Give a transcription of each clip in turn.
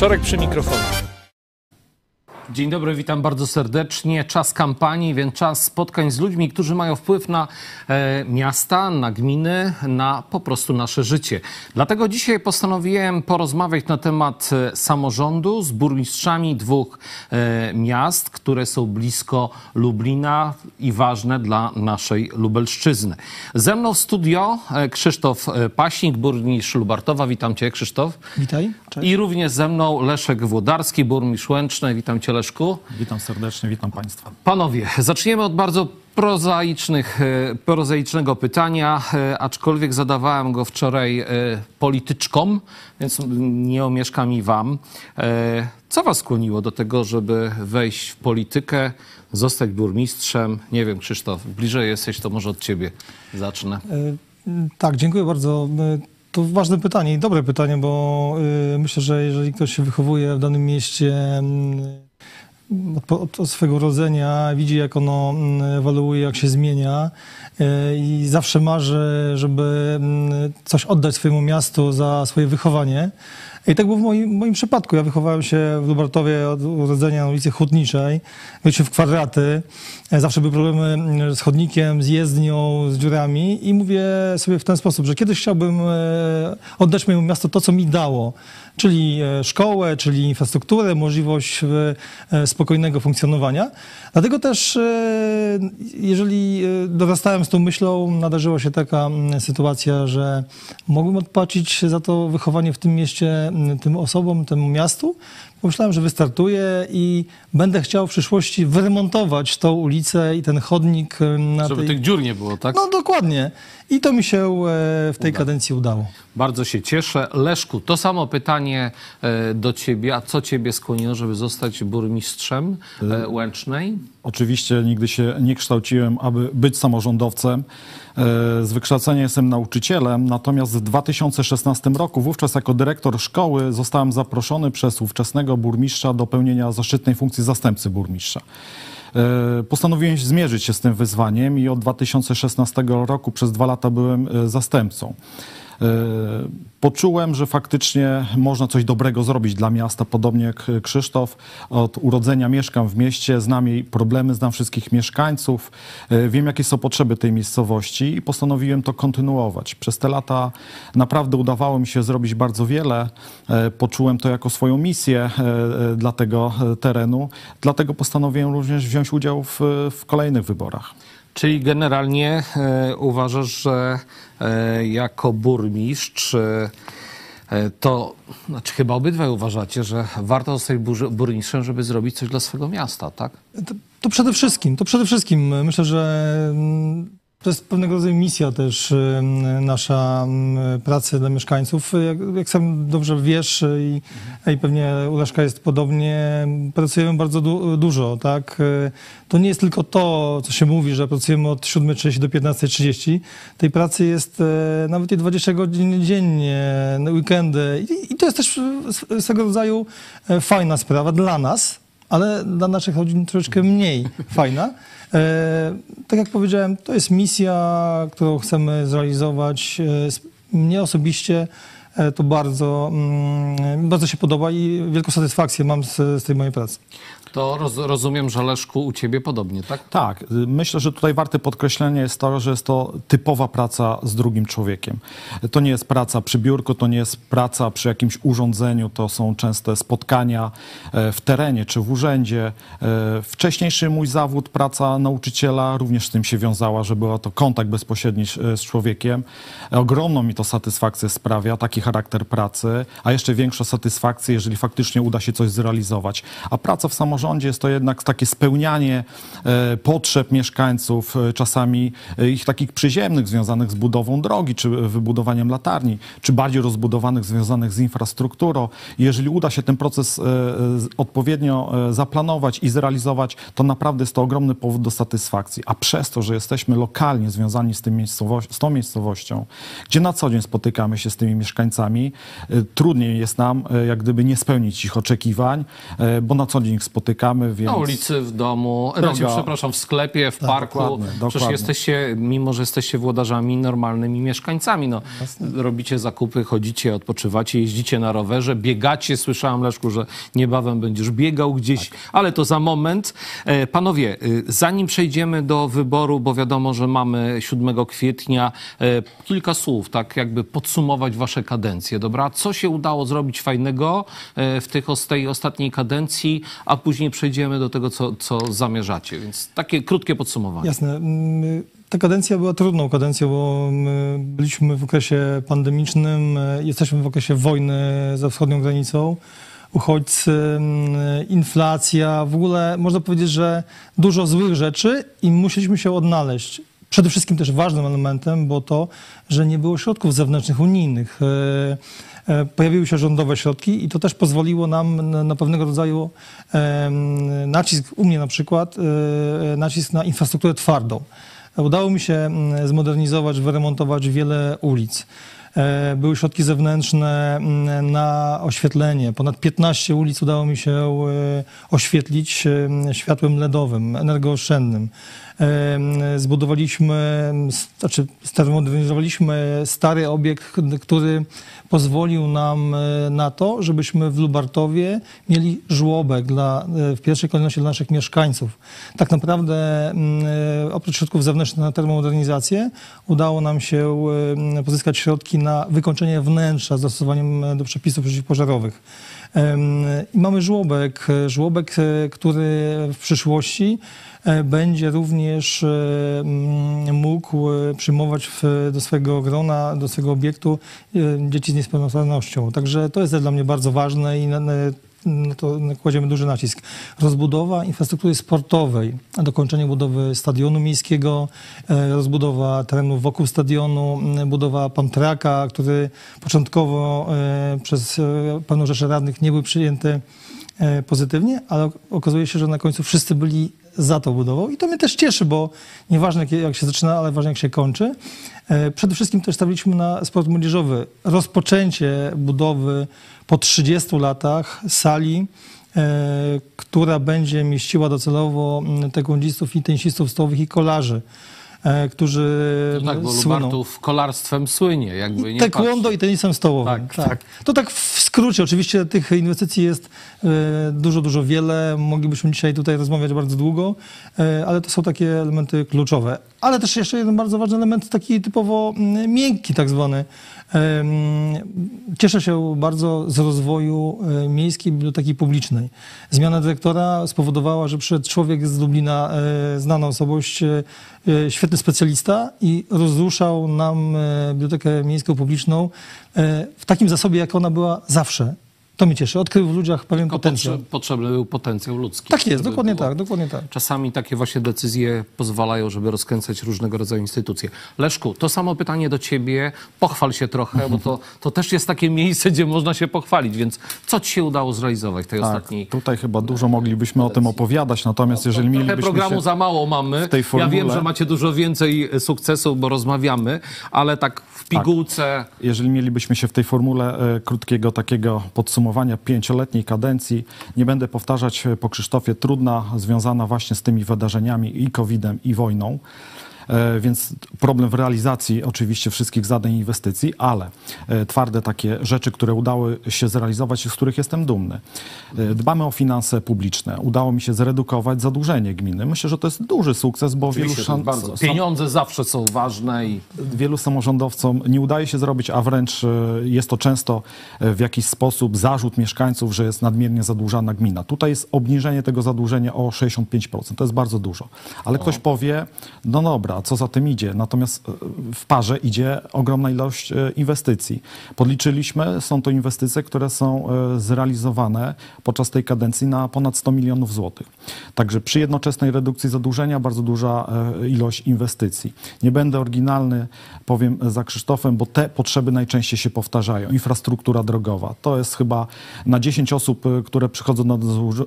Wieczorek przy mikrofonie. Dzień dobry, witam bardzo serdecznie. Czas kampanii, więc czas spotkań z ludźmi, którzy mają wpływ na e, miasta, na gminy, na po prostu nasze życie. Dlatego dzisiaj postanowiłem porozmawiać na temat e, samorządu z burmistrzami dwóch e, miast, które są blisko Lublina i ważne dla naszej Lubelszczyzny. Ze mną w studio e, Krzysztof e, Paśnik, burmistrz Lubartowa. Witam cię, Krzysztof. Witaj. Cześć. I również ze mną Leszek Włodarski, burmistrz Łęcznej. Witam cię, Leszku. Witam serdecznie, witam Państwa. Panowie, zaczniemy od bardzo prozaicznych, e, prozaicznego pytania, e, aczkolwiek zadawałem go wczoraj e, polityczkom, więc nie omieszka mi wam. Co was skłoniło do tego, żeby wejść w politykę, zostać burmistrzem? Nie wiem, Krzysztof, bliżej jesteś, to może od ciebie zacznę. Tak, dziękuję bardzo. To ważne pytanie i dobre pytanie, bo myślę, że jeżeli ktoś się wychowuje w danym mieście mm, od, od, swego urodzenia, widzi jak ono mm, ewoluuje, jak się zmienia e, i zawsze marzy, żeby mm, coś oddać swojemu miastu za swoje wychowanie. I tak było w moim, moim przypadku. Ja wychowałem się w Lubartowie od urodzenia na ulicy Hutniczej, się w kwadraty. E, Zawsze były problemy mm, z chodnikiem, z jezdnią, z dziurami i mówię sobie w ten sposób, że kiedyś chciałbym e, oddać mojemu miastu to, co mi dało, czyli e, szkołę, czyli infrastrukturę, możliwość spokojnego funkcjonowania. Dlatego też, jeżeli dorastałem z tą myślą, nadarzyła się taka mm, sytuacja, że mogłem odpłacić za to wychowanie w tym mieście tym osobom, temu miastu. Pomyślałem, że wystartuję i będę chciał w przyszłości wyremontować tą ulicę i ten chodnik e, na Żeby tej... tych dziur nie było, tak? No dokładnie. I to mi się e, w tej kadencji udało. Bardzo się cieszę. Leszku, to samo pytanie e, do ciebie. A co ciebie skłoniło, żeby zostać burmistrzem e, Łęcznej? Oczywiście nigdy się nie kształciłem, aby być samorządowcem. Z wykształcenia jestem nauczycielem, natomiast w 2016 roku, wówczas jako dyrektor szkoły, zostałem zaproszony przez ówczesnego burmistrza do pełnienia zaszczytnej funkcji zastępcy burmistrza. E, Postanowiłem zmierzyć się z tym wyzwaniem i od 2016 roku przez dwa lata byłem e, zastępcą. E, Poczułem, że faktycznie można coś dobrego zrobić dla miasta, podobnie jak Krzysztof. Od urodzenia mieszkam w mieście, znam jej problemy, znam wszystkich mieszkańców, e, wiem jakie są potrzeby tej miejscowości i postanowiłem to kontynuować. Przez te lata naprawdę udawało mi się zrobić bardzo wiele. E, Poczułem to jako swoją misję dla tego terenu, dlatego postanowiłem również wziąć udział w, w kolejnych wyborach. Czyli generalnie e, uważasz, że e, jako burmistrz e, to, znaczy chyba obydwaj uważacie, że warto zostać bur- burmistrzem, żeby zrobić coś dla swojego miasta, tak? To, to przede wszystkim, to przede wszystkim myślę, że mm, to jest pewnego rodzaju misja też mm, nasza mm, pracy dla mieszkańców. Jak, jak sam dobrze wiesz i, i pewnie u Leszka jest podobnie, pracujemy bardzo du, dużo, tak? To nie jest tylko to, co się mówi, że pracujemy od 7.30 do 15.30. Tej pracy jest nawet i 20 godzin dziennie, weekendy i, i to jest też swego rodzaju e, fajna sprawa dla nas, ale dla naszych rodzin troszeczkę mniej fajna. E, tak jak powiedziałem, to jest misja, którą chcemy zrealizować. E, mnie osobiście e, to bardzo, mm, bardzo się podoba i wielką satysfakcję mam z, z tej mojej pracy. To roz, rozumiem, że Leszku u ciebie podobnie, tak? Tak, myślę, że tutaj warte podkreślenia jest to, że jest to typowa praca z drugim człowiekiem. To nie jest praca przy biurku, to nie jest praca przy jakimś urządzeniu, to są częste spotkania e, w terenie czy w urzędzie. E, Wcześniejszy mój zawód, praca nauczyciela, również z tym się wiązała, że była to kontakt bezpośredni z człowiekiem. Ogromną mi to satysfakcję sprawia, taki charakter pracy, a jeszcze większą satysfakcję, jeżeli faktycznie uda się coś zrealizować. A praca w samorządzie jest to jednak takie spełnianie e, potrzeb mieszkańców, e, czasami e, ich takich przyziemnych, związanych z budową drogi, czy wybudowaniem latarni, czy bardziej rozbudowanych, związanych z infrastrukturą. Jeżeli uda się ten proces odpowiednio zaplanować i zrealizować, to naprawdę jest to ogromny powód do satysfakcji. A przez to, że jesteśmy lokalnie związani z, tym miejscowoś- z tą miejscowością, gdzie na co dzień spotykamy się z tymi mieszkańcami, Trudniej jest nam jak gdyby nie spełnić ich oczekiwań, bo na co dzień ich spotykamy, więc... Na ulicy, w domu, Droga. znaczy, przepraszam, w sklepie, w parku. dokładnie, Przecież dokładnie. jesteście, mimo że jesteście włodarzami, normalnymi mieszkańcami. No, robicie zakupy, chodzicie, odpoczywacie, jeździcie na rowerze, biegacie. Słyszałem, Leszku, że niebawem będziesz biegał gdzieś, Tak. ale to za moment. E, Panowie, y, zanim przejdziemy do wyboru, bo wiadomo, że mamy 7 kwietnia, e, kilka słów, tak jakby podsumować wasze kadencje, dobra? Co się udało zrobić fajnego e, w tych, tej ostatniej kadencji, a później przejdziemy do tego, co, co zamierzacie. Więc takie krótkie podsumowanie. Jasne. Mm, Ta kadencja była trudną kadencją, bo my byliśmy w okresie pandemicznym, e, jesteśmy w okresie wojny za wschodnią granicą, uchodźcy, mm, inflacja, w ogóle można powiedzieć, że dużo złych rzeczy i musieliśmy się odnaleźć. Przede wszystkim też ważnym elementem było to, że nie było środków zewnętrznych unijnych. E, Pojawiły się rządowe środki i to też pozwoliło nam na, pewnego rodzaju nacisk, u mnie na przykład, e, nacisk na infrastrukturę twardą. Udało mi się mm, zmodernizować, wyremontować wiele ulic. E, Były środki zewnętrzne mm, na oświetlenie. Ponad 15 ulic udało mi się e, oświetlić e, światłem LEDowym, energooszczędnym. Zbudowaliśmy, znaczy zmodernizowaliśmy stary obiekt, który pozwolił nam e, na to, żebyśmy w Lubartowie mieli żłobek dla, e, w pierwszej kolejności dla naszych mieszkańców. Tak naprawdę mm, e, oprócz środków zewnętrznych na termomodernizację udało nam się pozyskać środki na wykończenie wnętrza z dostosowaniem e, do przepisów przeciwpożarowych. I mamy żłobek, żłobek, e, który w przyszłości e, będzie również e, mógł przyjmować do swojego grona, do swojego obiektu dzieci z niepełnosprawnością. Także to jest dla mnie bardzo ważne i na to kładziemy duży nacisk. Rozbudowa infrastruktury sportowej, dokończenie budowy stadionu miejskiego, e, rozbudowa terenów wokół stadionu, budowa pamtraka, który początkowo e, przez e, pełną rzeszę radnych nie był przyjęty pozytywnie, ale okazuje się, że na końcu wszyscy byli za tą budową i to mnie też cieszy, bo nieważne jak- się zaczyna, ale ważne jak się kończy. Przede wszystkim też stawiliśmy na sport młodzieżowy. Rozpoczęcie budowy po 30 latach sali, e, która będzie mieściła docelowo mm, taekwondzistów i tenisistów stołowych i kolarzy, e, którzy No tak, bo słyną. Lubartów kolarstwem słynie, jakby nie Taekwondo i tenisem stołowym. Tak, Tak, tak. To tak w skrócie. Oczywiście tych inwestycji jest e, dużo, dużo wiele. Moglibyśmy dzisiaj tutaj rozmawiać bardzo długo, ale to są takie elementy kluczowe. Ale też jeszcze jeden bardzo ważny element, taki typowo mm, miękki tak zwany. Cieszę się bardzo z rozwoju e, miejskiej biblioteki publicznej. Zmiana dyrektora spowodowała, że przyszedł człowiek z Dublina, e, znana osobowość, e, świetny specjalista i rozruszał nam bibliotekę miejską publiczną w takim zasobie, jak ona była zawsze. To mnie cieszy. Odkrył w ludziach pewien Tylko potencjał. potrze- potrzebny był potencjał ludzki. Tak jest, dokładnie było. tak, dokładnie tak. Czasami takie właśnie decyzje pozwalają, żeby rozkręcać różnego rodzaju instytucje. Leszku, to samo pytanie do ciebie. Pochwal się trochę, bo to, to też jest takie miejsce, gdzie można się pochwalić. Więc co ci się udało zrealizować w tej Tak, ostatniej tutaj chyba dużo moglibyśmy o tym opowiadać, natomiast jeżeli Trochę mielibyśmy programu się... za mało mamy. tej Ja formule- wiem, że macie dużo więcej sukcesów, bo rozmawiamy, ale tak w pigułce... Jeżeli mielibyśmy się w tej formule e, krótkiego takiego podsumowania pięcioletniej kadencji, nie będę powtarzać e, po Krzysztofie, trudna, związana właśnie z tymi wydarzeniami i COVID-em, i wojną. E, Więc problem w realizacji oczywiście wszystkich zadań i inwestycji, ale e, twarde takie rzeczy, które udały się zrealizować i z których jestem dumny. E, Dbamy o finanse publiczne. Udało mi się zredukować zadłużenie gminy. Myślę, że to jest duży sukces, bo wielu Oczywiście, szan- bardzo. Pieniądze zawsze są ważne i wielu samorządowcom nie udaje się zrobić, a wręcz jest to często w jakiś sposób zarzut mieszkańców, że jest nadmiernie zadłużana gmina. Tutaj jest obniżenie tego zadłużenia o 65%. To jest bardzo dużo. Ale ktoś powie, no dobra, co za tym idzie? Natomiast e, w parze idzie ogromna ilość e, inwestycji. Podliczyliśmy, są to inwestycje, które są e, zrealizowane podczas tej kadencji na ponad 100 milionów złotych. Także przy jednoczesnej redukcji zadłużenia bardzo duża ilość inwestycji. Nie będę oryginalny, powiem za Krzysztofem, bo te potrzeby najczęściej się powtarzają. Infrastruktura drogowa. To jest chyba na 10 osób, które przychodzą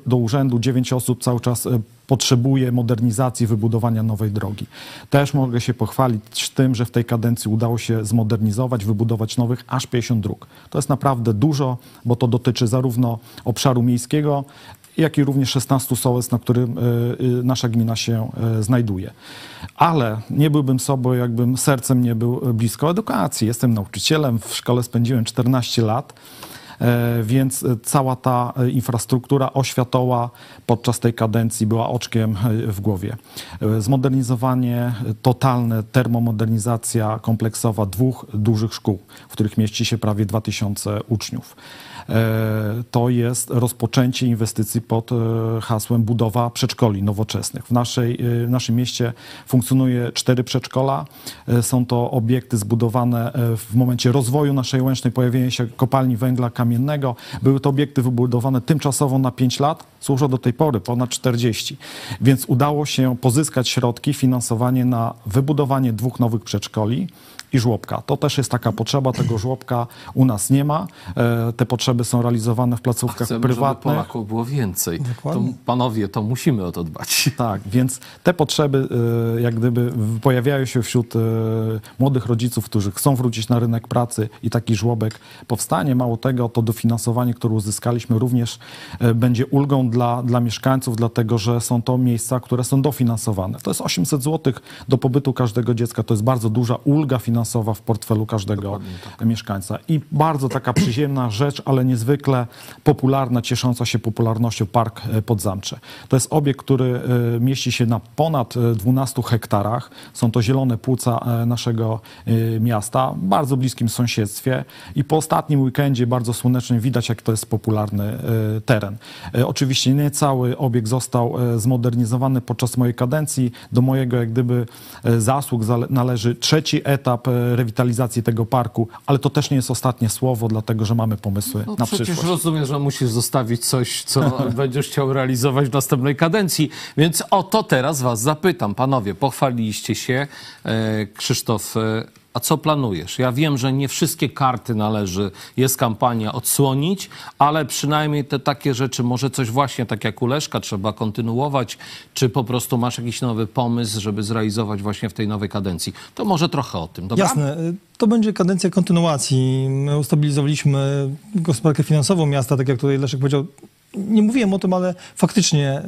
do, urzędu, 9 osób cały czas potrzebuje modernizacji, wybudowania nowej drogi. Też mogę się pochwalić tym, że w tej kadencji udało się zmodernizować, wybudować nowych aż 50 dróg. To jest naprawdę dużo, bo to dotyczy zarówno obszaru miejskiego, jak i również 16 sołec, na którym y, nasza gmina się y, znajduje. Ale nie byłbym sobą, jakbym sercem nie był blisko edukacji. Jestem nauczycielem, w szkole spędziłem 14 lat. E, więc cała ta infrastruktura oświatowa podczas tej kadencji była oczkiem w głowie. E, zmodernizowanie totalne, termomodernizacja kompleksowa dwóch dużych szkół, w których mieści się prawie 2000 uczniów. E, to jest rozpoczęcie inwestycji pod e, hasłem budowa przedszkoli nowoczesnych. W, naszej, e, w naszym mieście funkcjonuje cztery przedszkola. Są to obiekty zbudowane w momencie rozwoju naszej łęcznej, pojawienia się kopalni węgla kamiennego. Były to obiekty wybudowane tymczasowo na 5 lat, służą do tej pory ponad 40. Więc udało się pozyskać środki, finansowanie na wybudowanie dwóch nowych przedszkoli i żłobka. To też jest taka potrzeba, tego żłobka u nas nie ma. E, te potrzeby są realizowane w placówkach Chcemy, prywatnych. Żeby Polaków było więcej. To, Dokładnie. panowie, to musimy o to dbać. Tak, więc te potrzeby e, jak gdyby pojawiają się wśród e, młodych rodziców, którzy chcą wrócić na rynek pracy i taki żłobek powstanie. Mało tego, to dofinansowanie, które uzyskaliśmy również e, będzie ulgą dla, dla mieszkańców, dlatego że są to miejsca, które są dofinansowane. To jest 800 zł do pobytu każdego dziecka. To jest bardzo duża ulga finansowa w portfelu każdego mieszkańca. I bardzo taka przyziemna rzecz, ale niezwykle popularna, ciesząca się popularnością Park Podzamcze. To jest obiekt, który e, mieści się na ponad e, 12 hektarach. Są to zielone płuca e, naszego e, miasta, w bardzo bliskim sąsiedztwie i po ostatnim weekendzie bardzo słonecznym widać, jak to jest popularny e, teren. E, Oczywiście nie cały obiekt został e, zmodernizowany podczas mojej kadencji. Do mojego jak gdyby e, zasług należy trzeci etap e, rewitalizacji tego parku, ale to też nie jest ostatnie słowo, dlatego że mamy pomysły No na przecież przyszłość. rozumiem, że musisz zostawić coś, co będziesz chciał realizować w następnej kadencji. Więc o to teraz was zapytam. Panowie, pochwaliliście się. E, Krzysztof, e, a co planujesz? Ja wiem, że nie wszystkie karty należy, jest kampania, odsłonić, ale przynajmniej te takie rzeczy, może coś właśnie tak jak u Leszka trzeba kontynuować, czy po prostu masz jakiś nowy pomysł, żeby zrealizować właśnie w tej nowej kadencji. To może trochę o tym, dobra? Jasne. To będzie kadencja kontynuacji. My ustabilizowaliśmy gospodarkę finansową miasta, tak jak tutaj Leszek powiedział. Nie mówiłem o tym, ale faktycznie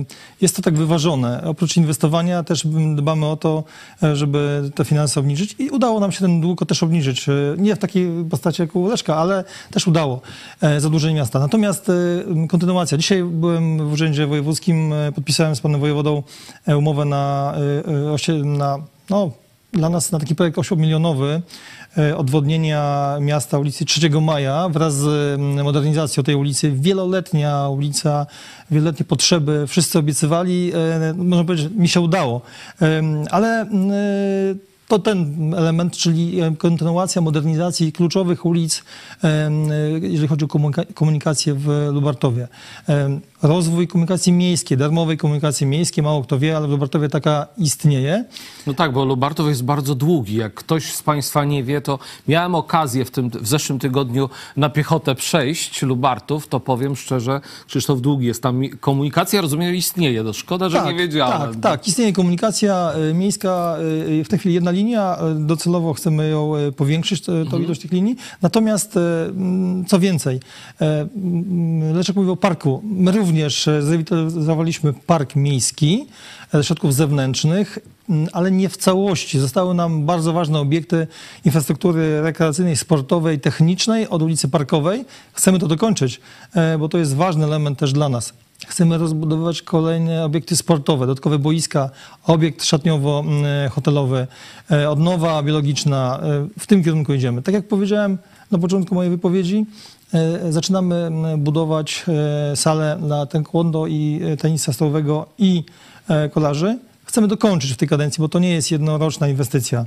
y, jest to tak wyważone. Oprócz inwestowania też dbamy o to, e, żeby te finanse obniżyć i udało nam się ten dług też obniżyć. Y, Nie w takiej postaci jak u Leszka, ale też udało e, zadłużenie miasta. Natomiast kontynuacja. Dzisiaj byłem w Urzędzie Wojewódzkim, e, podpisałem z panem wojewodą e, umowę na, na no, dla nas na taki projekt 8-milionowy e, odwodnienia miasta ulicy 3 Maja wraz z mm, modernizacją tej ulicy. Wieloletnia ulica, wieloletnie potrzeby. Wszyscy obiecywali, e, można powiedzieć, mi się udało. Ale mm, e, to ten element, czyli kontynuacja modernizacji kluczowych ulic, jeżeli chodzi o komunika- komunikację w Lubartowie. Rozwój komunikacji miejskiej, darmowej komunikacji miejskiej, mało kto wie, ale w Lubartowie taka istnieje. No tak, bo Lubartów jest bardzo długi. Jak ktoś z Państwa nie wie, to miałem okazję w, tym, w zeszłym tygodniu na piechotę przejść Lubartów, to powiem szczerze, Krzysztof Długi jest tam. Komunikacja, rozumiem, istnieje. No szkoda, że nie wiedziałem. Tak, tak. Istnieje komunikacja y, miejska, y, w tej chwili jedna linia, y, docelowo chcemy ją powiększyć, tą Mhm. ilość tych linii. Natomiast co więcej, Leszek mówił o parku. My również y, zrewitalizowaliśmy park miejski e, środków zewnętrznych, ale nie w całości. Zostały nam bardzo ważne obiekty infrastruktury rekreacyjnej, sportowej, technicznej od ulicy Parkowej. Chcemy to dokończyć, e, bo to jest ważny element też dla nas. Chcemy rozbudowywać kolejne obiekty sportowe, dodatkowe boiska, obiekt szatniowo-hotelowy, e, odnowa biologiczna. E, W tym kierunku idziemy. Tak jak powiedziałem na początku mojej wypowiedzi, e, zaczynamy m, budować e, salę dla taekwondo i e, tenisa stołowego i e, kolarzy. Chcemy dokończyć w tej kadencji, bo to nie jest jednoroczna inwestycja.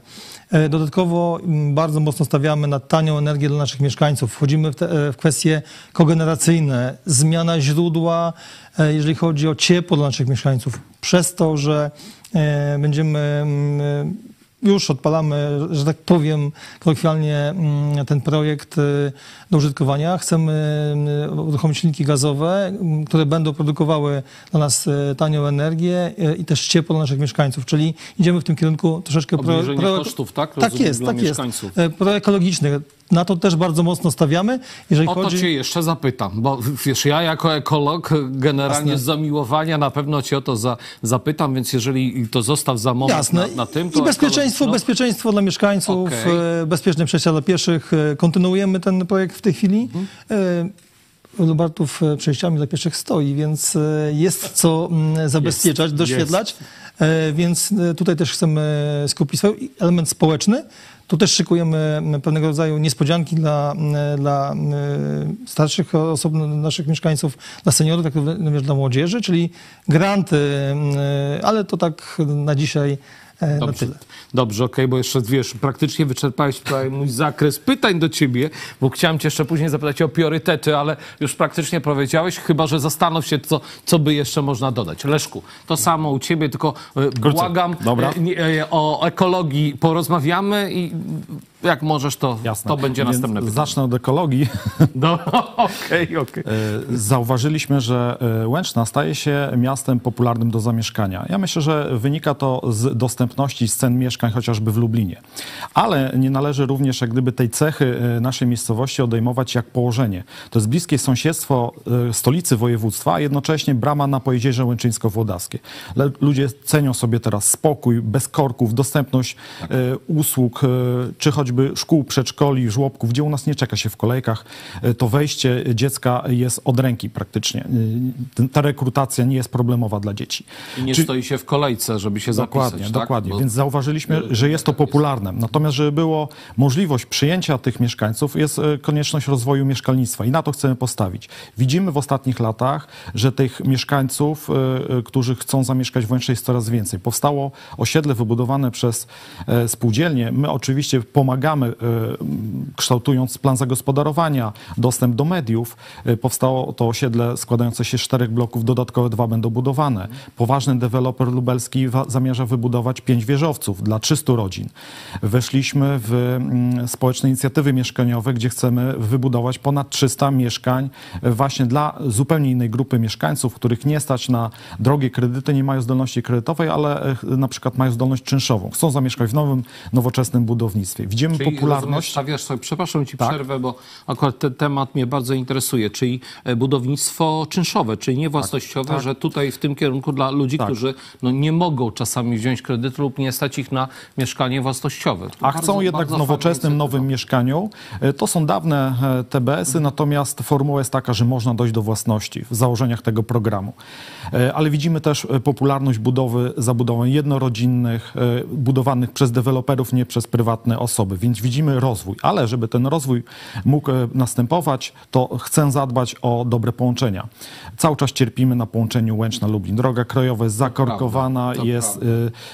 E, Dodatkowo bardzo mocno stawiamy na tanią energię dla naszych mieszkańców. Wchodzimy w, te, e, w kwestie kogeneracyjne, zmiana źródła, e, jeżeli chodzi o ciepło dla naszych mieszkańców. Przez to, że e, będziemy już odpalamy, że tak powiem kolokwialnie, mm, ten projekt y, do użytkowania. Chcemy y, uruchomić silniki gazowe, mm, które będą produkowały dla nas y, tanią energię i też ciepło dla naszych mieszkańców, czyli idziemy w tym kierunku troszeczkę Obniżenie kosztów, tak? Tak Rozumiem, jest, dla tak jest. E, Proekologiczny. Na to też bardzo mocno stawiamy. Jeżeli O to chodzi... cię jeszcze zapytam, bo wiesz, ja jako ekolog generalnie Jasne. z zamiłowania na pewno cię o to za, zapytam, więc jeżeli to zostaw za moment Jasne. na, na tym, to I bezpieczeństwo, ekologiczno- bezpieczeństwo dla mieszkańców, Okej. e, bezpieczne przejścia dla pieszych. E, Kontynuujemy ten projekt w tej chwili. Mhm. E, Lubartów przejściami dla pieszych stoi, więc jest co mm, zabezpieczać, Jest, doświetlać. E, Więc tutaj też chcemy skupić swój element społeczny. Tu też szykujemy pewnego rodzaju niespodzianki dla, dla starszych osób, naszych mieszkańców, dla seniorów, tak również dla młodzieży, czyli granty, ale to tak na dzisiaj e, na Dobrze, dobrze okej, bo jeszcze wiesz, praktycznie wyczerpałeś tutaj mój zakres pytań do ciebie, bo chciałem cię jeszcze później zapytać o priorytety, ale już praktycznie powiedziałeś, chyba że zastanów się, co, co by jeszcze można dodać. Leszku, to samo u ciebie, tylko e, błagam, Dobra. e, e, o ekologii porozmawiamy i jak możesz, to, Jasne. to będzie Więc następne pytanie. Zacznę od ekologii. No, Okej, okej. E, Zauważyliśmy, że e, Łęczna staje się miastem popularnym do zamieszkania. Ja myślę, że wynika to z dostępności scen mieszkań chociażby w Lublinie. Ale nie należy również jak gdyby tej cechy e, naszej miejscowości odejmować jak położenie. To jest bliskie sąsiedztwo stolicy województwa, a jednocześnie brama na Pojezierze Łęczyńsko-Włodawskie. Ludzie cenią sobie teraz spokój, bez korków, dostępność e, usług, czy choćby szkół, przedszkoli, żłobków, gdzie u nas nie czeka się w kolejkach. E, To wejście dziecka jest od ręki praktycznie. E, Ta rekrutacja nie jest problemowa dla dzieci. I nie Czy- stoi się w kolejce, żeby się Dokładnie, zapisać, tak? dokładnie. Bo- Więc zauważyliśmy, że jest to popularne. Natomiast, żeby było możliwość przyjęcia tych mieszkańców, jest e, konieczność rozwoju mieszkalnictwa i na to chcemy postawić. Widzimy w ostatnich latach, że tych mieszkańców, którzy chcą zamieszkać w Łęcznie jest coraz więcej. Powstało osiedle wybudowane przez spółdzielnie. My oczywiście pomagamy, e, m, kształtując plan zagospodarowania, dostęp do mediów. E, Powstało to osiedle składające się z czterech bloków, dodatkowe dwa będą budowane. Poważny deweloper lubelski zamierza wybudować pięć wieżowców dla 300 rodzin. Weszliśmy w mm, społeczne inicjatywy mieszkaniowe, gdzie chcemy wybudować ponad 300 mieszkań e, właśnie dla zupełnie innej grupy mieszkańców, których nie stać na drogie kredyty, nie mają zdolności kredytowej, ale e, na przykład mają zdolność czynszową. Chcą zamieszkać w nowym, nowoczesnym budownictwie. Widzimy Czyli rozumiesz, popularność. stawiasz sobie, przepraszam ci Tak. przerwę, bo akurat ten temat mnie bardzo interesuje, czyli e, budownictwo czynszowe, czyli nie własnościowe, że tutaj w tym kierunku dla ludzi, Tak. którzy no, nie mogą czasami wziąć kredytu lub nie stać ich na mieszkanie własnościowe. To A bardzo- chcą jednak w nowoczesnym, nowym inicjatywa. mieszkaniu. E, To są dawne e, TBS-y, natomiast formuła jest taka, że można dojść do własności w założeniach tego programu. Ale widzimy też popularność budowy zabudowań jednorodzinnych, budowanych przez deweloperów, nie przez prywatne osoby, więc widzimy rozwój. Ale żeby ten rozwój mógł e, następować, to chcę zadbać o dobre połączenia. Cały czas cierpimy na połączeniu Łęczna-Lublin. Droga krajowa jest zakorkowana, prawda, jest,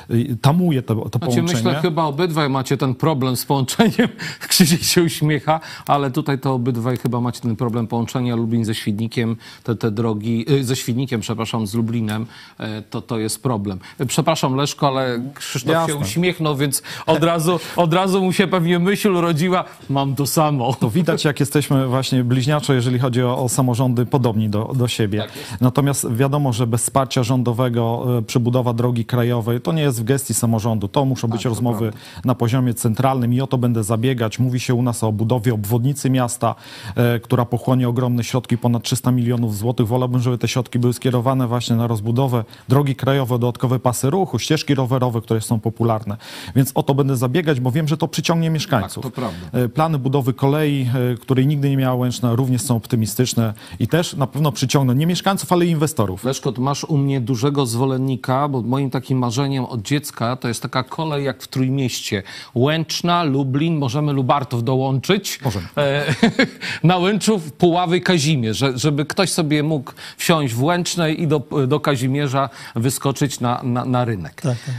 e, e, tamuje to, to Znaczy, połączenie. myślę, chyba obydwaj macie ten problem z połączeniem. Krzysiek się uśmiecha, ale tutaj to obydwaj chyba macie ten problem połączenia Lublin ze Świdnikiem, te, te drogi, y, ze Świdnikiem, przepraszam, z Lublinem, e, to, to jest problem. E, Przepraszam Leszko, ale Krzysztof się Jasne. uśmiechnął, więc od razu, od razu mu się pewnie myśl urodziła, mam to samo. To widać, jak jesteśmy właśnie bliźniaczo, jeżeli chodzi o, o samorządy, podobni do, do siebie. Tak. Natomiast wiadomo, że bez wsparcia rządowego e, przebudowa drogi krajowej to nie jest w gestii samorządu. To muszą być Tak, rozmowy na poziomie centralnym i o to będę zabiegać. Mówi się u nas o budowie obwodnicy miasta, e, która pochłonie ogromne środki, ponad 300 milionów złotych. Wolałbym, żeby te środki były skierowane właśnie na rozbudowę drogi krajowe, dodatkowe pasy ruchu, ścieżki rowerowe, które są popularne. Więc o to będę zabiegać, bo wiem, że to przyciągnie mieszkańców. Tak, to prawda. E, Plany budowy kolei, e, której nigdy nie miała Łęczna, również są optymistyczne i też na pewno przyciągną nie mieszkańców, ale i inwestorów. Leszko, ty masz u mnie dużego zwolennika, bo moim takim marzeniem od dziecka to jest taka kolej jak w Trójmieście. Łęczna, Lublin, możemy Lubartów dołączyć. Możemy. E, na Łęczów, Puławy, Kazimierz, że, żeby ktoś sobie mógł wsiąść w Łęcznej i do, do Kazimierza wyskoczyć na, na, na rynek. Tak, tak.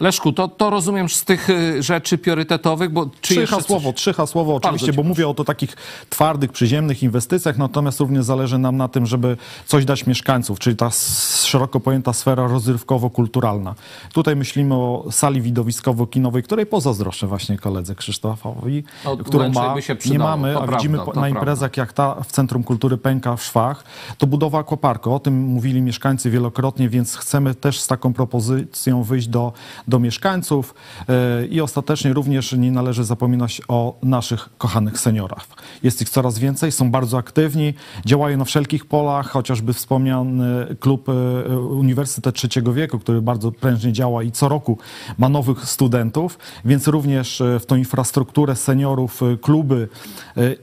Leszku, to, to rozumiem z tych rzeczy priorytetowych, bo czy Trzy hasłowo, coś? trzy hasłowo oczywiście, bo mówię o to takich twardych, przyziemnych inwestycjach, natomiast również zależy nam na tym, żeby coś dać mieszkańców, czyli ta szeroko pojęta sfera rozrywkowo-kulturalna. Tutaj myślimy o sali widowiskowo-kinowej, której pozazdroszczę właśnie koledze Krzysztofowi, No, którą ma. Nie mamy, to a prawda, widzimy po- prawda. na imprezach jak ta w Centrum Kultury Pęka w Szwach, to budowa akwaparku. O tym mówili mieszkańcy wielokrotnie, więc chcemy też z taką propozycją wyjść do, do mieszkańców e, i ostatecznie również nie należy zapominać o naszych kochanych seniorach. Jest ich coraz więcej, są bardzo aktywni, działają na wszelkich polach, chociażby wspomniany klub e, Uniwersytet Trzeciego Wieku, który bardzo prężnie działa i co roku ma nowych studentów, więc również e, w tą infrastrukturę seniorów, e, kluby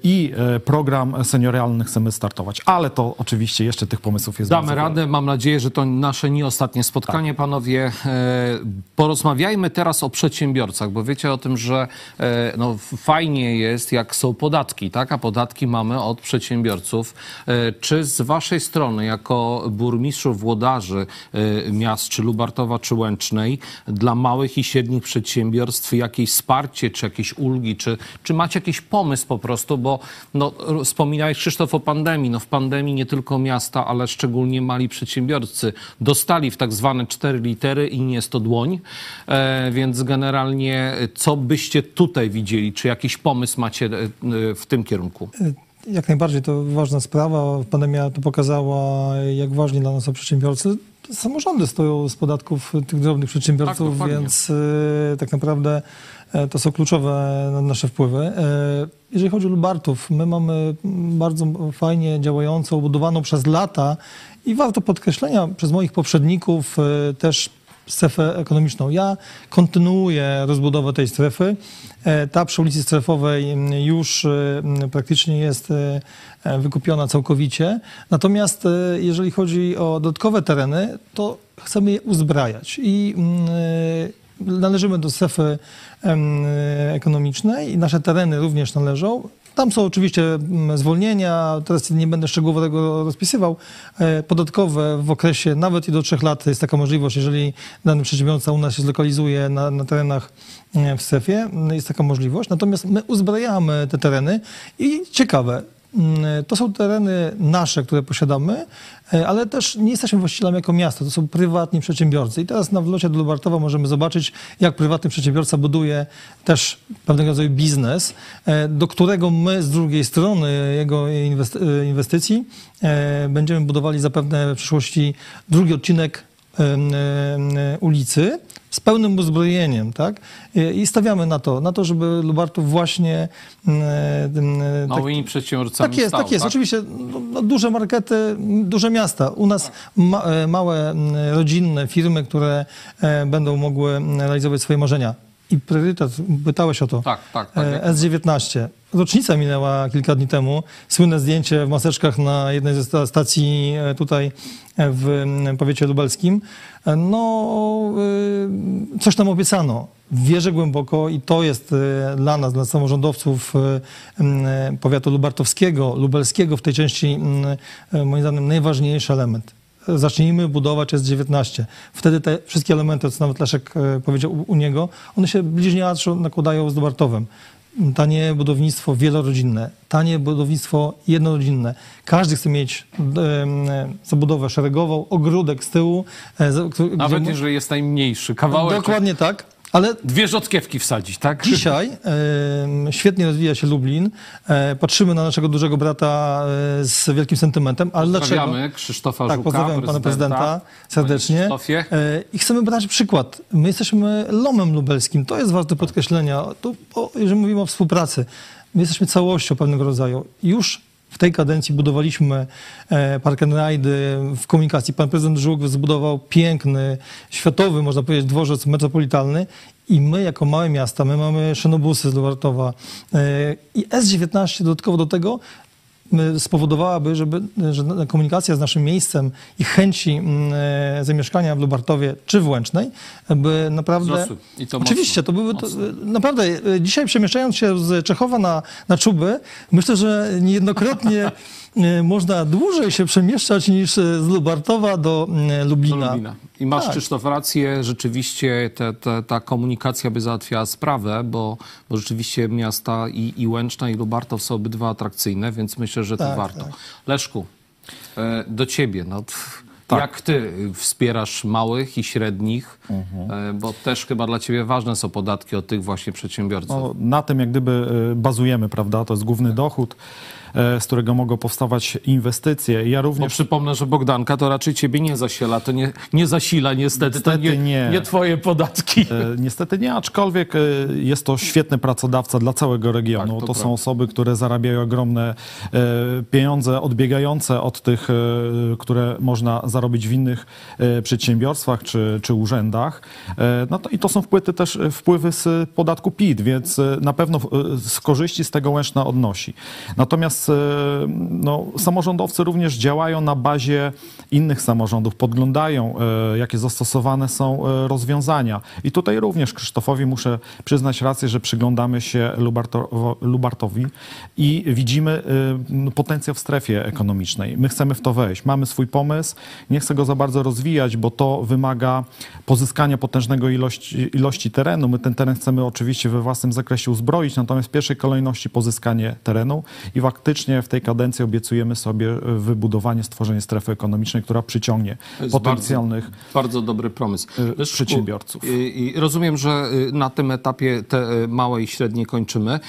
i program seniorialny chcemy startować. Ale to oczywiście jeszcze tych pomysłów jest Damy bardzo wiele. radę. Mam nadzieję, że to nasze nie ostatnie spotkanie, panowie. E, porozmawiajmy teraz o przedsiębiorcach, bo wiecie o tym, że no, fajnie jest, jak są podatki, tak? A podatki mamy od przedsiębiorców. E, czy z waszej strony, jako burmistrzów, włodarzy e, miast, czy Lubartowa, czy Łęcznej, dla małych i średnich przedsiębiorstw jakieś wsparcie, czy jakieś ulgi, czy, czy macie jakiś pomysł po prostu, bo no, wspominałeś Krzysztof o pandemii. No, w pandemii nie tylko miasta, ale szczególnie mali przedsiębiorcy dostali w tak zwane cztery litery i nie jest to dłoń, e, więc generalnie e, co byście tutaj widzieli? Czy jakiś pomysł macie e, e, w tym kierunku? Jak najbardziej to ważna sprawa. Pandemia to pokazała, jak ważni dla nas są przedsiębiorcy. Samorządy stoją z podatków tych drobnych przedsiębiorców, Tak, więc e, tak naprawdę e, to są kluczowe na- nasze wpływy. E, jeżeli chodzi o Lubartów, my mamy bardzo fajnie działającą, budowaną przez lata i warto podkreślenia przez moich poprzedników e, też strefę ekonomiczną. Ja kontynuuję rozbudowę tej strefy. E, Ta przy ulicy Strefowej m, już e, m, praktycznie jest e, wykupiona całkowicie. Natomiast jeżeli chodzi o dodatkowe tereny, to chcemy je uzbrajać i mm, należymy do strefy ekonomicznej i nasze tereny również należą. Tam są oczywiście mm, zwolnienia, teraz nie będę szczegółowo tego rozpisywał. E, Podatkowe w okresie nawet i do trzech lat jest taka możliwość, jeżeli dany przedsiębiorca u nas się zlokalizuje na, na terenach e, w strefie, jest taka możliwość. Natomiast my uzbrajamy te tereny i ciekawe, to są tereny nasze, które posiadamy, e, ale też nie jesteśmy właścicielami jako miasto, to są prywatni przedsiębiorcy. I teraz na wlocie do Lubartowa możemy zobaczyć, jak prywatny przedsiębiorca buduje też pewnego rodzaju biznes, e, do którego my z drugiej strony jego e, inwestycji będziemy budowali zapewne w przyszłości drugi odcinek ulicy z pełnym uzbrojeniem, tak? I- stawiamy na to, na to, żeby Lubartów właśnie tak, Małymi przedsiębiorcami tak jest, stał, tak jest. Oczywiście no, no, duże markety, duże miasta. U nas ma, e, małe rodzinne firmy, które e, będą mogły realizować swoje marzenia. I priorytet, pytałeś o to. Tak, tak, tak. E, S19. Rocznica minęła kilka dni temu. Słynne zdjęcie w maseczkach na jednej ze sta- stacji e, tutaj e, w m, powiecie lubelskim. No, coś nam obiecano. Wierzę głęboko i to jest dla nas, dla samorządowców powiatu lubartowskiego, lubelskiego w tej części, moim zdaniem, najważniejszy element. Zacznijmy budować S19. Wtedy te wszystkie elementy, co nawet Leszek e, powiedział u, niego, one się bliźniaczo nakładają z Lubartowem. Tanie budownictwo wielorodzinne, tanie budownictwo jednorodzinne. Każdy chce mieć zabudowę szeregową, ogródek z tyłu. e, Nawet jeżeli jest najmniejszy kawałek, Dokładnie tak, ale dwie rzodkiewki wsadzić, tak? Dzisiaj em, świetnie rozwija się Lublin. E, patrzymy na naszego dużego brata e, z wielkim sentymentem, ale dlaczego? Krzysztofa Tak, Żuka, pozdrawiam pana prezydenta serdecznie. E, I chcemy brać przykład. My jesteśmy lomem lubelskim. To jest warte podkreślenia. Tu, o, jeżeli mówimy o współpracy, my jesteśmy całością pewnego rodzaju. Już w tej kadencji budowaliśmy e, park and ride w komunikacji. Pan prezydent Żuk zbudował piękny, światowy, można powiedzieć, dworzec metropolitalny. I my, jako małe miasta, my mamy szenobusy z Lubartowa e, i S19 dodatkowo do tego spowodowałaby, żeby, że komunikacja z naszym miejscem i chęci e, zamieszkania w Lubartowie czy w Łęcznej by naprawdę... Wzrosły. I to Oczywiście, mocno, to były... To, y, naprawdę, y, dzisiaj przemieszczając się z Czechowa na, na Czuby, myślę, że niejednokrotnie e, można dłużej się przemieszczać niż e, z Lubartowa do e, Do Lublina. Lublina. I masz, Tak. Krzysztof, rację, rzeczywiście te, te, ta komunikacja by załatwiała sprawę, bo, bo rzeczywiście miasta i, i Łęczna, i Lubartow są obydwa atrakcyjne, więc myślę, że to Tak, warto. tak. Leszku, e, do ciebie. No, Tak. Jak ty wspierasz małych i średnich, Mhm. e, bo też chyba dla ciebie ważne są podatki od tych właśnie przedsiębiorców. No, na tym jak gdyby e, bazujemy, prawda? To jest główny dochód, e, z którego mogą powstawać inwestycje. Ja Bo również przypomnę, że Bogdanka to raczej ciebie nie zasiela, to nie, nie zasila niestety, Niestety nie, nie. nie twoje podatki. E, Niestety nie, aczkolwiek e, jest to świetny pracodawca dla całego regionu. Tak, to to są osoby, które zarabiają ogromne e, pieniądze, odbiegające od tych, e, które można zarobić w innych e, przedsiębiorstwach czy, czy urzędach. E, No to, I to są wpływy też e, wpływy z podatku PIT, więc e, na pewno e, z korzyści z tego Łęczna odnosi. Natomiast e, no, samorządowcy również działają na bazie innych samorządów, podglądają, e, jakie zastosowane są e, rozwiązania. I tutaj również Krzysztofowi muszę przyznać rację, że przyglądamy się Lubarto, Lubartowi i widzimy no, potencjał w strefie ekonomicznej. My chcemy w to wejść. Mamy swój pomysł, nie chcę go za bardzo rozwijać, bo to wymaga pozyskania potężnego ilości, ilości terenu. My ten teren chcemy oczywiście we własnym zakresie uzbroić, natomiast w pierwszej kolejności pozyskanie terenu i faktycznie w tej kadencji obiecujemy sobie e, wybudowanie, stworzenie strefy ekonomicznej, która przyciągnie potencjalnych Bardzo, bardzo dobry pomysł. y, Leszku, przedsiębiorców. y, rozumiem, że y, na tym etapie te małe i średnie kończymy.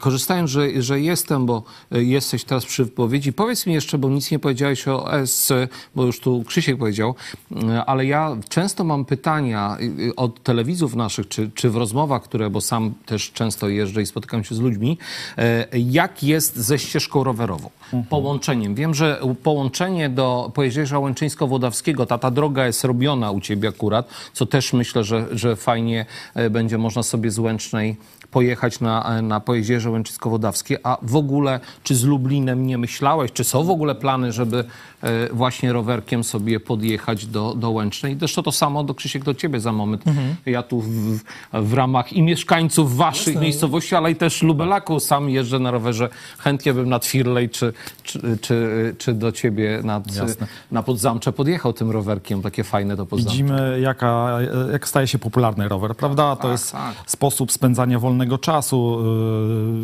Korzystając, że, że jestem, bo jesteś teraz przy wypowiedzi, powiedz mi jeszcze, bo nic nie powiedziałeś o ESC, bo już tu Krzysiek powiedział, ale ja często mam pytania od telewizów naszych, czy, czy w rozmowach, które, bo sam też często jeżdżę i spotykam się z ludźmi, jak jest ze ścieżką rowerową, połączeniem. Wiem, że połączenie do Pojezierza Łęczyńsko-Wodawskiego, ta, ta droga jest robiona u ciebie akurat, co też myślę, że, że fajnie e, będzie można sobie z Łęcznej pojechać na, na Pojezierze Łęczyńsko-Wodawskie, a w ogóle czy z Lublinem nie myślałeś, czy są w ogóle plany, żeby e, właśnie rowerkiem sobie podjechać do, do Łęcznej? Zresztą to samo do Krzysiek do ciebie za moment. Ja tu w, w ramach i mieszkańców waszych miejscowości, ale i też Lubelaku sam jeżdżę na rowerze. Chętnie bym nad Firlej czy, czy, czy, czy do ciebie nad, Jasne. na Podzamcze podjechał tym rowerkiem. Takie fajne to Podzamcze. Widzimy, jaka, jak staje się popularny rower, prawda? To Tak, jest tak. sposób spędzania wolnego czasu,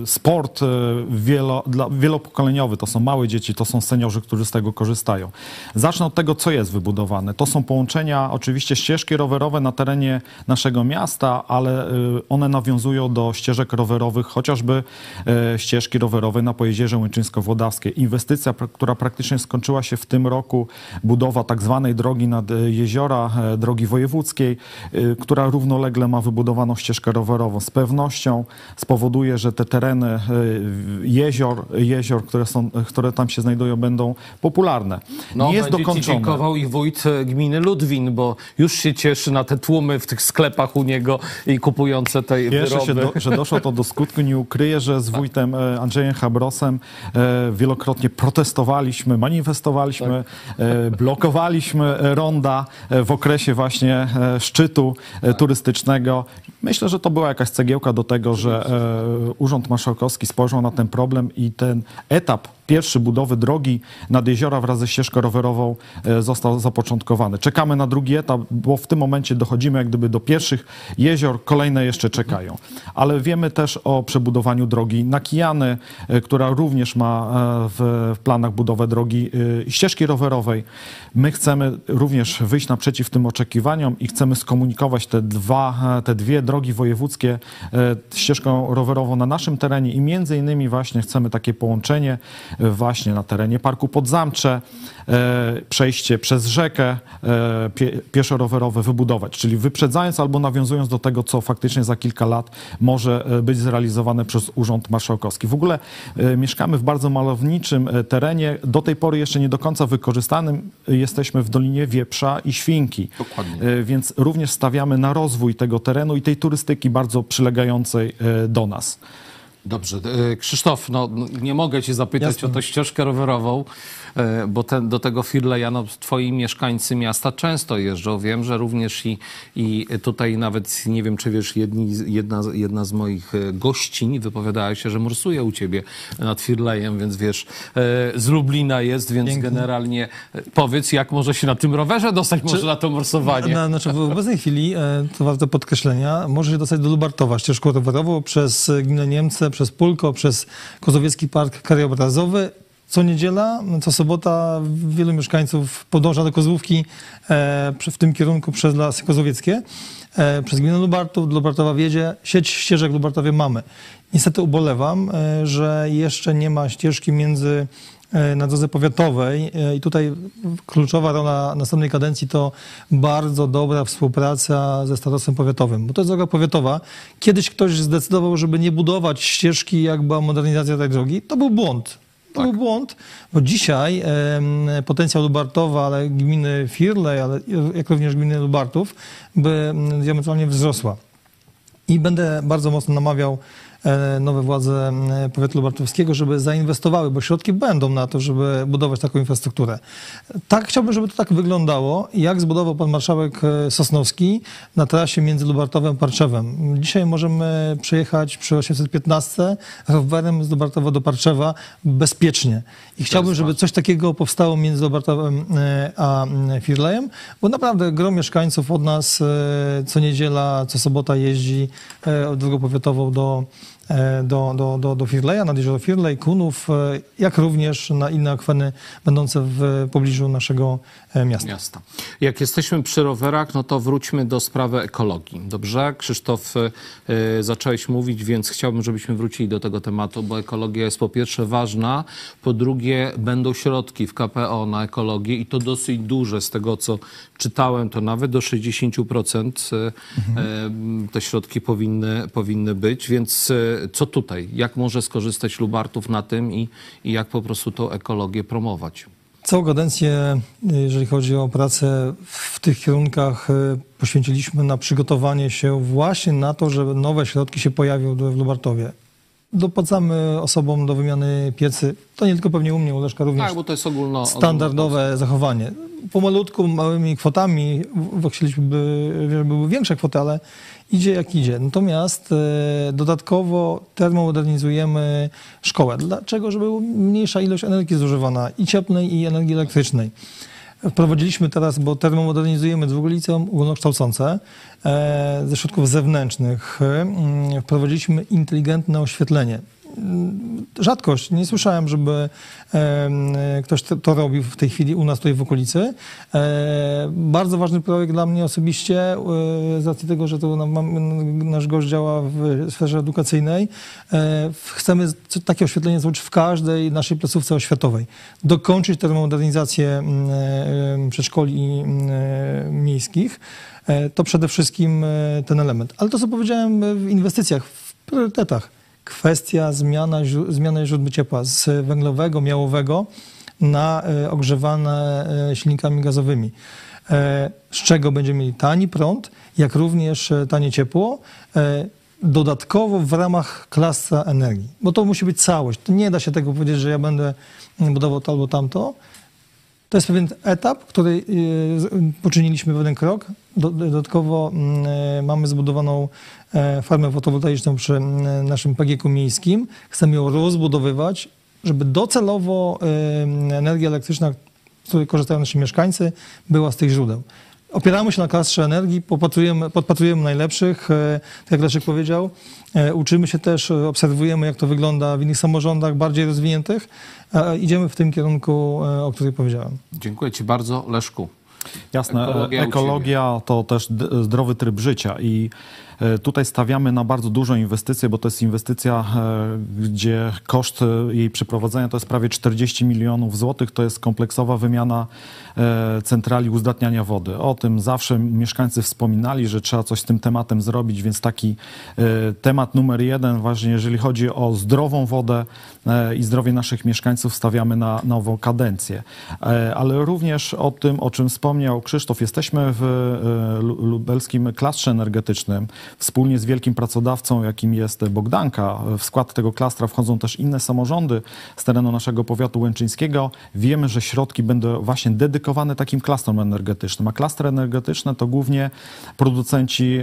yy, sport yy, wielo, wielopokoleniowy. To są małe dzieci, to są seniorzy, którzy z tego korzystają. Zacznę od tego, co jest wybudowane. To są połączenia, oczywiście ścieżki rowerowe na terenie naszego miasta, ale yy, one nawiązują do ścieżek rowerowych, chociażby ścieżki rowerowej na Pojezierze Łęczyńsko-Wodawskie. Inwestycja, która praktycznie skończyła się w tym roku, budowa tak zwanej drogi nad jeziora, drogi wojewódzkiej, która równolegle ma wybudowaną ścieżkę rowerową. Z pewnością spowoduje, że te tereny e, jezior, jezior które, są, które tam się znajdują, będą popularne. No, Nie jest dokończone. dziękował i wójt e, gminy Ludwin, bo już się cieszy na te tłumy w tych sklepach u niego i kupujące te Cieszę wyroby. się, do, że doszło to do skutku. Nie ukryję, że z wójtem e, Andrzejem Habrosem e, wielokrotnie protestowaliśmy, manifestowaliśmy, e, blokowaliśmy ronda w okresie właśnie szczytu turystycznego. Myślę, że to była jakaś cegiełka do tego, że e, Urząd Marszałkowski spojrzał na ten problem i ten etap pierwszy budowy drogi nad jeziora wraz ze ścieżką rowerową e, został zapoczątkowany. Czekamy na drugi etap, bo w tym momencie dochodzimy jak gdyby do pierwszych jezior, kolejne jeszcze czekają. Ale wiemy też o przebudowaniu drogi na Kijany, e, która również ma e, w planach budowę drogi ścieżki rowerowej. My chcemy również wyjść naprzeciw tym oczekiwaniom i chcemy skomunikować te, dwa, te dwie drogi wojewódzkie ścieżką rowerową na naszym terenie i między innymi właśnie chcemy takie połączenie właśnie na terenie Parku Podzamcze, e, przejście przez rzekę e, pie, pieszo-rowerowe wybudować, czyli wyprzedzając albo nawiązując do tego, co faktycznie za kilka lat może e, być zrealizowane przez Urząd Marszałkowski. W ogóle mieszkamy w bardzo malowniczym terenie, do tej pory jeszcze nie do końca wykorzystanym. Jesteśmy w Dolinie Wieprza i Świnki. Dokładnie. Więc również stawiamy na rozwój tego terenu i tej turystyki bardzo przylegającej do nas. Dobrze. E, Krzysztof, no, nie mogę cię zapytać Jasne. o tę ścieżkę rowerową, e, bo ten, do tego Firleja no, twoi mieszkańcy miasta często jeżdżą. Wiem, że również i, i tutaj nawet, nie wiem czy wiesz, jedni, jedna, jedna z moich e, gościń wypowiadała się, że morsuje u ciebie nad Firlejem, więc wiesz, z Lublina jest, więc Pięknie. generalnie powiedz, jak może się na tym rowerze dostać może na to morsowanie. Na, znaczy w obecnej chwili, to warto podkreślenia, może się dostać do Lubartowa ścieżką rowerową przez gminę Niemce, przez Pulko, przez Kozowiecki Park Krajobrazowy. Co niedziela, co sobota wielu mieszkańców podąża do Kozłówki e, w tym kierunku przez Lasy Kozowieckie. E, przez gminę Lubartów, do Lubartowa wiedzie. Sieć ścieżek w Lubartowie mamy. Niestety ubolewam, e, że jeszcze nie ma ścieżki między na drodze powiatowej e, i tutaj kluczowa rola następnej kadencji to bardzo dobra współpraca ze starostwem powiatowym, bo to jest droga powiatowa. Kiedyś ktoś zdecydował, żeby nie budować ścieżki, jak była modernizacja tej drogi. To był błąd. To był błąd, bo dzisiaj potencjał Lubartowa, ale gminy Firlej, ale jak również gminy Lubartów by diametralnie wzrosła. I będę bardzo mocno namawiał e, nowe władze e, powiatu lubartowskiego, żeby zainwestowały, bo środki będą na to, żeby budować taką infrastrukturę. Tak chciałbym, żeby to tak wyglądało, jak zbudował pan marszałek e, Sosnowski na trasie między Lubartowem a Parczewem. Dzisiaj możemy przejechać przy 815 rowerem z Lubartowa do Parczewa bezpiecznie. I chciałbym, żeby coś takiego powstało między Lubartowem e, a Firlejem, bo naprawdę gro mieszkańców od nas e, co niedziela, co sobota jeździ e, drogą powiatową do, e, do, do, do, do Firleja, nad jezioro Firlej, Kunów, e, jak również na inne akweny będące w pobliżu naszego e, miasta. miasta. Jak jesteśmy przy rowerach, no to wróćmy do sprawy ekologii. Dobrze? Krzysztof, zacząłeś mówić, więc chciałbym, żebyśmy wrócili do tego tematu, bo ekologia jest po pierwsze ważna, po drugie będą środki w KPO na ekologię i to dosyć duże. Z tego, co czytałem, to nawet do 60% y, y, te środki powinny, powinny być. Więc co tutaj? Jak może skorzystać Lubartów na tym i, i jak po prostu tą ekologię promować? Całą kadencję, jeżeli chodzi o pracę w tych kierunkach, e, poświęciliśmy na przygotowanie się właśnie na to, że nowe środki się pojawią w Lubartowie. Dopłacamy osobom do wymiany piecy. To nie tylko pewnie u mnie, u Leszka również. Tak, bo to jest ogólno... standardowe zachowanie. Pomalutku, małymi kwotami, chcieliśmy, żeby były większe kwoty, ale idzie jak idzie. Natomiast e, dodatkowo termomodernizujemy szkołę. Dlaczego? Żeby była mniejsza ilość energii zużywana i cieplnej, i energii elektrycznej. Wprowadziliśmy teraz, bo termomodernizujemy drugie liceum ogólnokształcące e, ze środków zewnętrznych. mm, Wprowadziliśmy inteligentne oświetlenie. Mm, Rzadkość. Nie słyszałem, żeby ktoś to, robił w tej chwili u nas tutaj w okolicy. E, bardzo ważny projekt dla mnie osobiście, e, z racji tego, że to nasz gość działa w sferze edukacyjnej. E, chcemy takie oświetlenie zrobić w każdej naszej placówce oświatowej. Dokończyć termomodernizację mm, przedszkoli mm, miejskich. To przede wszystkim ten element. Ale to, co powiedziałem w inwestycjach, w priorytetach kwestia zmiana, zmiany źródła ciepła z węglowego, miałowego na e, ogrzewane e, silnikami gazowymi. E, Z czego będziemy mieli tani prąd, jak również tanie ciepło. Dodatkowo w ramach klasa energii, bo to musi być całość. Nie da się tego powiedzieć, że ja będę budował to albo tamto. To jest pewien etap, który y, poczyniliśmy pewien krok. Do- Dodatkowo mm, e, mamy zbudowaną e, farmę fotowoltaiczną przy mm, naszym PGK miejskim. Chcemy ją rozbudowywać, żeby docelowo y, energia elektryczna, z której korzystają nasi mieszkańcy, była z tych źródeł. Opieramy się na klastrze energii, popatrujemy, podpatrujemy najlepszych, e, tak jak Leszek powiedział. E, Uczymy się też, e, obserwujemy, jak to wygląda w innych samorządach bardziej rozwiniętych. Idziemy w tym kierunku, o którym powiedziałem. Dziękuję Ci bardzo, Leszku. Jasne, Ekologia ekologia, to też zdrowy tryb życia i tutaj stawiamy na bardzo dużą inwestycję, bo to jest inwestycja, e, gdzie koszt e, jej przeprowadzenia to jest prawie 40 milionów złotych. To jest kompleksowa wymiana e, centrali uzdatniania wody. O tym zawsze mieszkańcy wspominali, że trzeba coś z tym tematem zrobić, więc taki e, temat numer jeden, właśnie jeżeli chodzi o zdrową wodę e, i zdrowie naszych mieszkańców, stawiamy na nową kadencję. E, Ale również o tym, o czym wspomniał Krzysztof, jesteśmy w e, lu- lubelskim klastrze energetycznym, wspólnie z wielkim pracodawcą, jakim jest Bogdanka. W skład tego klastra wchodzą też inne samorządy z terenu naszego powiatu łęczyńskiego. Wiemy, że środki będą właśnie dedykowane takim klastrom energetycznym, a klastry energetyczne to głównie producenci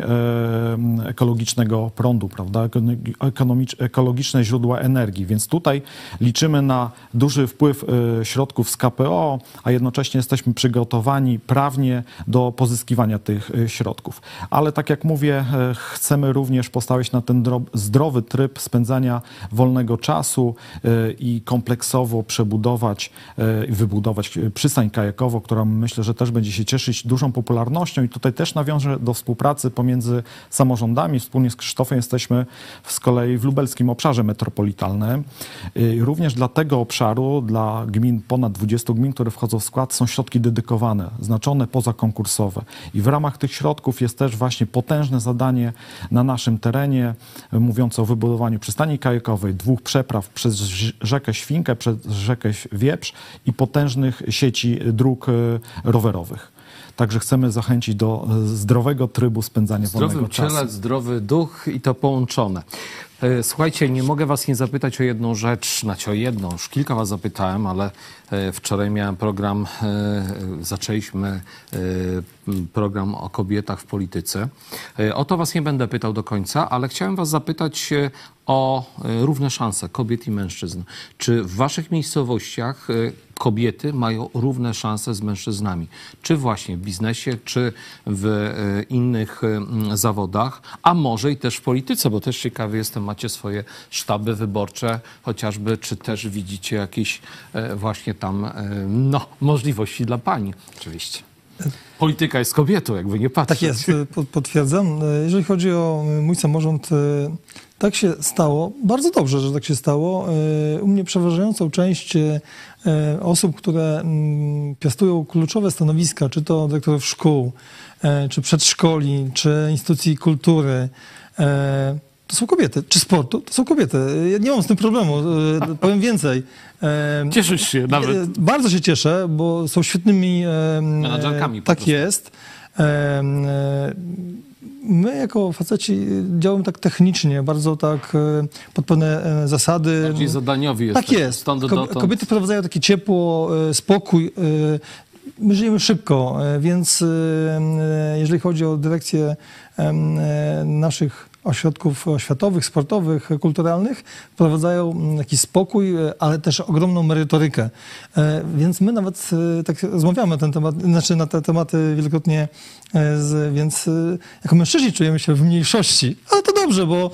ekologicznego prądu, prawda, ekologiczne źródła energii, więc tutaj liczymy na duży wpływ e, środków z KPO, a jednocześnie jesteśmy przygotowani prawnie do pozyskiwania tych e, środków. Ale tak jak mówię, e, chcemy również postawić na ten zdrowy tryb spędzania wolnego czasu i kompleksowo przebudować i wybudować przystań kajakowo, która myślę, że też będzie się cieszyć dużą popularnością i tutaj też nawiążę do współpracy pomiędzy samorządami. Wspólnie z Krzysztofem jesteśmy z kolei w lubelskim obszarze metropolitalnym. Również dla tego obszaru, dla gmin, ponad 20 gmin, które wchodzą w skład, są środki dedykowane, znaczone pozakonkursowe. I w ramach tych środków jest też właśnie potężne zadanie na naszym terenie, mówiące o wybudowaniu przystani kajakowej, dwóch przepraw przez rzekę Świnkę, przez rzekę Wieprz i potężnych sieci dróg e, rowerowych. Także chcemy zachęcić do e, zdrowego trybu spędzania Zdrowy wolnego czasu. Zdrowy zdrowy duch i to połączone. E, słuchajcie, nie mogę was nie zapytać o jedną rzecz, znaczy o jedną, już kilka was zapytałem, ale e, wczoraj miałem program, zaczęliśmy program o kobietach w polityce. O to was nie będę pytał do końca, ale chciałem was zapytać o równe szanse kobiet i mężczyzn. Czy w waszych miejscowościach kobiety mają równe szanse z mężczyznami. Czy właśnie w biznesie, czy w e, innych e, zawodach, a może i też w polityce, bo też ciekawy jestem, macie swoje sztaby wyborcze chociażby, czy też widzicie jakieś e, właśnie tam no, możliwości dla pań. Oczywiście. Polityka jest kobietą, jakby nie patrzeć. Tak jest, potwierdzam. Jeżeli chodzi o mój samorząd, tak się stało. Bardzo dobrze, że tak się stało. U mnie przeważającą część E, osób, które mm, piastują kluczowe stanowiska, czy to dyrektorów szkół, e, czy przedszkoli, czy instytucji kultury, e, to są kobiety, czy sportu, to są kobiety. Ja nie mam z tym problemu, powiem więcej. Cieszysz się nawet. Bardzo się cieszę, bo są świetnymi... Menadżerkami Tak jest my jako faceci działamy tak technicznie, bardzo tak e, pod pewne e, zasady. Bardziej zadaniowi Tak jest. Stąd Kobiety wprowadzają takie ciepło, e, spokój. My żyjemy szybko, więc jeżeli chodzi o dyrekcję naszych ośrodków oświatowych, sportowych, kulturalnych, wprowadzają mm, jakiś spokój, e, ale też ogromną merytorykę. E, więc my nawet e, tak rozmawiamy na ten temat, znaczy na te tematy wielokrotnie, więc jako mężczyźni czujemy się w mniejszości, ale to dobrze, bo,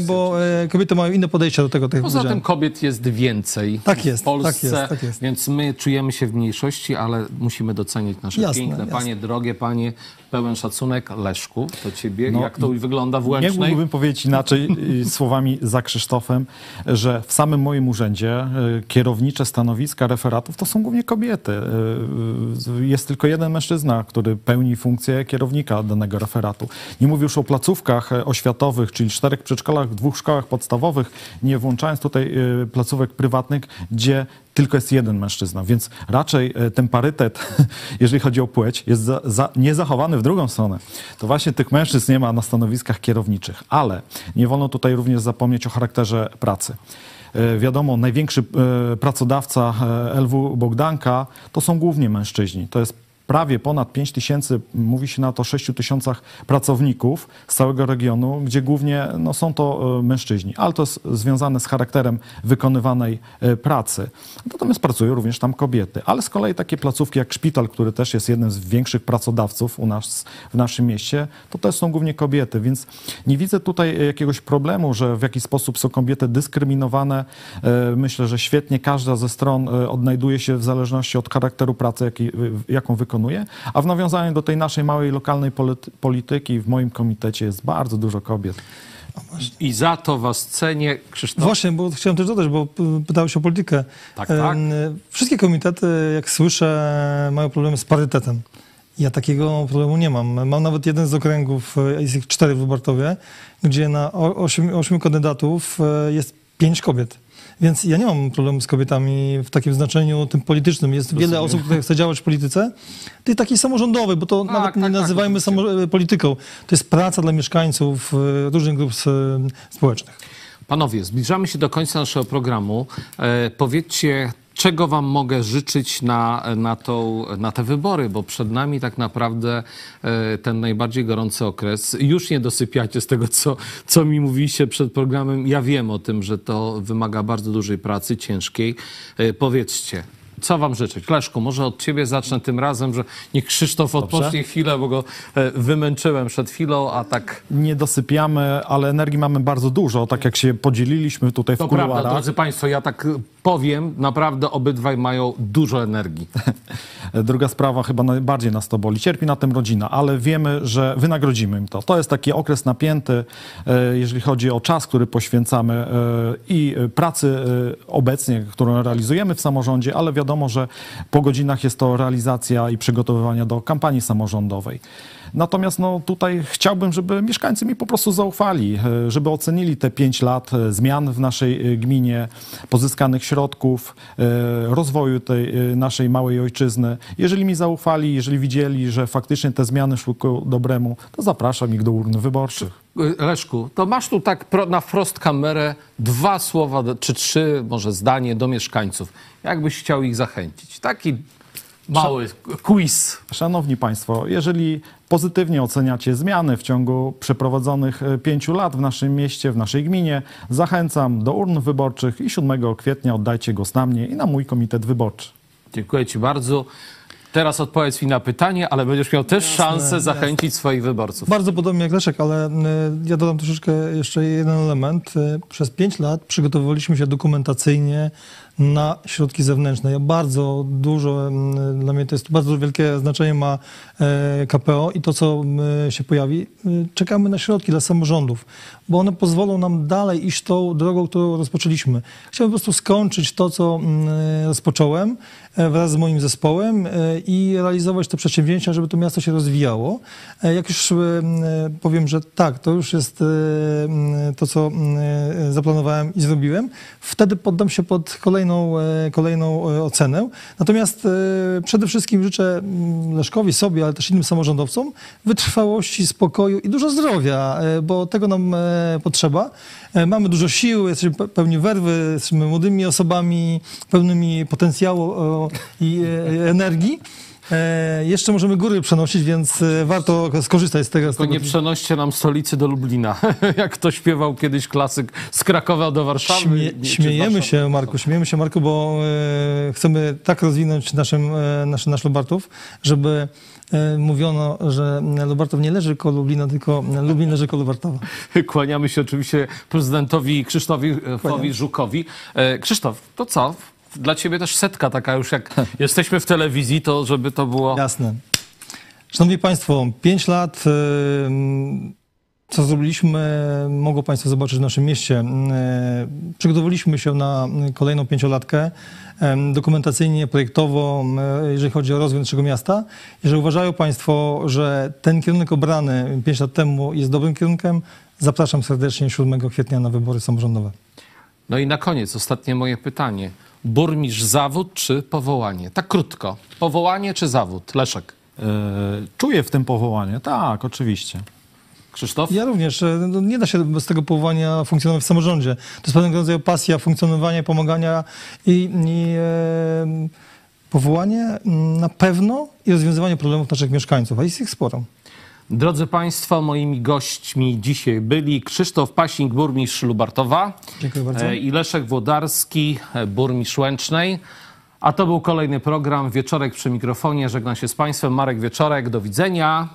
bo kobiety mają inne podejście do tego. Tak Poza tym kobiet jest więcej tak jest, w Polsce, tak jest, tak jest. więc my czujemy się w mniejszości, ale musimy docenić nasze jasne, piękne jasne. panie, drogie panie, pełen szacunek. Leszku, to ciebie, no, jak to wygląda w Łęcznej? Nie mógłbym powiedzieć inaczej słowami za Krzysztofem, że w samym moim urzędzie y, kierownicze stanowiska referatów to są głównie kobiety. Y, y, jest tylko jeden mężczyzna, który pełni funkcję kierownika danego referatu. Nie mówię już o placówkach oświatowych, czyli czterech przedszkolach, dwóch szkołach podstawowych, nie włączając tutaj placówek prywatnych, gdzie tylko jest jeden mężczyzna, więc raczej e, ten parytet, jeżeli chodzi o płeć, jest za, za, niezachowany w drugą stronę. To właśnie tych mężczyzn nie ma na stanowiskach kierowniczych, ale nie wolno tutaj również zapomnieć o charakterze pracy. E, wiadomo, największy e, pracodawca LW Bogdanka to są głównie mężczyźni. To jest prawie ponad 5 tysięcy, mówi się na to 6 tysiącach pracowników z całego regionu, gdzie głównie no, są to e, mężczyźni, ale to jest związane z charakterem wykonywanej e, pracy. Natomiast pracują również tam kobiety. Ale z kolei takie placówki jak szpital, który też jest jednym z większych pracodawców u nas w naszym mieście, to też są głównie kobiety, więc nie widzę tutaj jakiegoś problemu, że w jakiś sposób są kobiety dyskryminowane. E, myślę, że świetnie każda ze stron odnajduje się w zależności od charakteru pracy, jaką wykonuje wykonuje. A w nawiązaniu do tej naszej małej lokalnej polityki w moim komitecie jest bardzo dużo kobiet. I za to was cenię, Krzysztof. Właśnie, bo chciałem też dodać, bo pytałeś o politykę. Tak, tak. Wszystkie komitety, jak słyszę, mają problemy z parytetem. Ja takiego problemu nie mam. Mam nawet jeden z okręgów, e, jest ich cztery w Lubartowie, gdzie na ośmiu, ośmiu kandydatów e, jest pięć kobiet. Więc ja nie mam problemu z kobietami w takim znaczeniu tym politycznym. Jest wiele Rozumiem. osób, które chce działać w polityce, tej takiej samorządowej, bo to Tak, nawet tak, nie tak, nazywajmy samo, polityką. To jest praca dla mieszkańców e, różnych grup e, społecznych. Panowie, zbliżamy się do końca naszego programu. E, powiedzcie, czego wam mogę życzyć na, na, tą, na te wybory, bo przed nami tak naprawdę e, ten najbardziej gorący okres. Już nie dosypiacie z tego, co, co mi mówiliście przed programem. Ja wiem o tym, że to wymaga bardzo dużej pracy, ciężkiej. E, powiedzcie, co wam życzyć? Leszku, może od ciebie zacznę tym razem, że niech Krzysztof odpocznie chwilę, bo go e, wymęczyłem przed chwilą, a tak Nie dosypiamy, ale energii mamy bardzo dużo, tak jak się podzieliliśmy tutaj w To prawda, kuluarach. drodzy Państwo, ja tak powiem, naprawdę obydwaj mają dużo energii. Druga sprawa chyba najbardziej nas to boli. Cierpi na tym rodzina, ale wiemy, że wynagrodzimy im to. To jest taki okres napięty, e, jeżeli chodzi o czas, który poświęcamy e, i pracy e, obecnie, którą realizujemy w samorządzie, ale wiadomo, że po godzinach jest to realizacja i przygotowywania do kampanii samorządowej. Natomiast no, tutaj chciałbym, żeby mieszkańcy mi po prostu zaufali, e, żeby ocenili te pięć lat e, zmian w naszej e, gminie, pozyskanych środków, rozwoju tej naszej małej ojczyzny. Jeżeli mi zaufali, jeżeli widzieli, że faktycznie te zmiany szły ku dobremu, to zapraszam ich do urn wyborczych. Leszku, to masz tu tak na frost kamerę dwa słowa, czy trzy, może zdanie do mieszkańców. Jakbyś chciał ich zachęcić? Taki mały quiz. Szanowni Państwo, jeżeli pozytywnie oceniacie zmiany w ciągu przeprowadzonych e, pięciu lat w naszym mieście, w naszej gminie, zachęcam do urn wyborczych i 7 kwietnia oddajcie głos na mnie i na mój komitet wyborczy. Dziękuję Ci bardzo. Teraz odpowiedz mi na pytanie, ale będziesz miał też szansę zachęcić swoich wyborców. Bardzo podobnie jak Leszek, ale ja dodam troszeczkę jeszcze jeden element. Y, Przez pięć lat przygotowywaliśmy się dokumentacyjnie na środki zewnętrzne. Ja bardzo dużo, dla mnie to jest bardzo wielkie znaczenie ma e, KPO i to, co y, się pojawi. Y, Czekamy na środki dla samorządów, bo one pozwolą nam dalej iść tą drogą, którą rozpoczęliśmy. Chciałbym po prostu skończyć to, co mm, rozpocząłem e, wraz z moim zespołem e, i realizować te przedsięwzięcia, żeby to miasto się rozwijało. E, Jak już e, powiem, że tak, to już jest e, to, co e, zaplanowałem i zrobiłem, wtedy poddam się pod kolejną, e, kolejną e, ocenę. Natomiast e, przede wszystkim życzę m, Leszkowi, sobie, ale też innym samorządowcom wytrwałości, spokoju i dużo zdrowia, bo tego nam potrzeba. Mamy dużo sił, jesteśmy pe- pełni werwy, jesteśmy młodymi osobami, pełnymi potencjału i energii. E, jeszcze możemy góry przenosić, więc e, warto skorzystać z tego. Z Tylko tego nie przenoście nam stolicy do Lublina, jak to śpiewał kiedyś klasyk z Krakowa do Warszawy. Śmie, z śmiejemy Warszawy. się, Marku, śmiejemy się, Marku, bo e, chcemy tak rozwinąć naszym, e, nasz, nasz Lubartów, żeby e, mówiono, że Lubartów nie leży koło Lublina, tylko Lublin leży koło Lubartowa. Kłaniamy się oczywiście prezydentowi Krzysztofowi Kłaniam. Żukowi. E, Krzysztof, to co? Dla ciebie też setka taka już jak jesteśmy w telewizji, to żeby to było... Jasne. Szanowni Państwo, pięć lat, co zrobiliśmy, mogą Państwo zobaczyć w naszym mieście. Przygotowaliśmy się na kolejną pięciolatkę dokumentacyjnie, projektowo, jeżeli chodzi o rozwój naszego miasta. Jeżeli uważają Państwo, że ten kierunek obrany pięć lat temu jest dobrym kierunkiem, zapraszam serdecznie 7 kwietnia na wybory samorządowe. No i na koniec ostatnie moje pytanie. Burmistrz zawód czy powołanie? Tak krótko. Powołanie czy zawód? Leszek. E, Czuję w tym powołanie, tak, oczywiście. Krzysztof? Ja również. e, No, nie da się bez tego powołania funkcjonować w samorządzie. To jest pewnego rodzaju pasja, funkcjonowanie, pomagania i, i e, powołanie mm, na pewno i rozwiązywanie problemów naszych mieszkańców, a jest ich sporo. Drodzy Państwo, moimi gośćmi dzisiaj byli Krzysztof Pasing, burmistrz Lubartowa Dziękuję bardzo. e, i Leszek Włodarski, e, burmistrz Łęcznej. A to był kolejny program Wieczorek przy mikrofonie. Żegnam się z Państwem. Marek Wieczorek, do widzenia.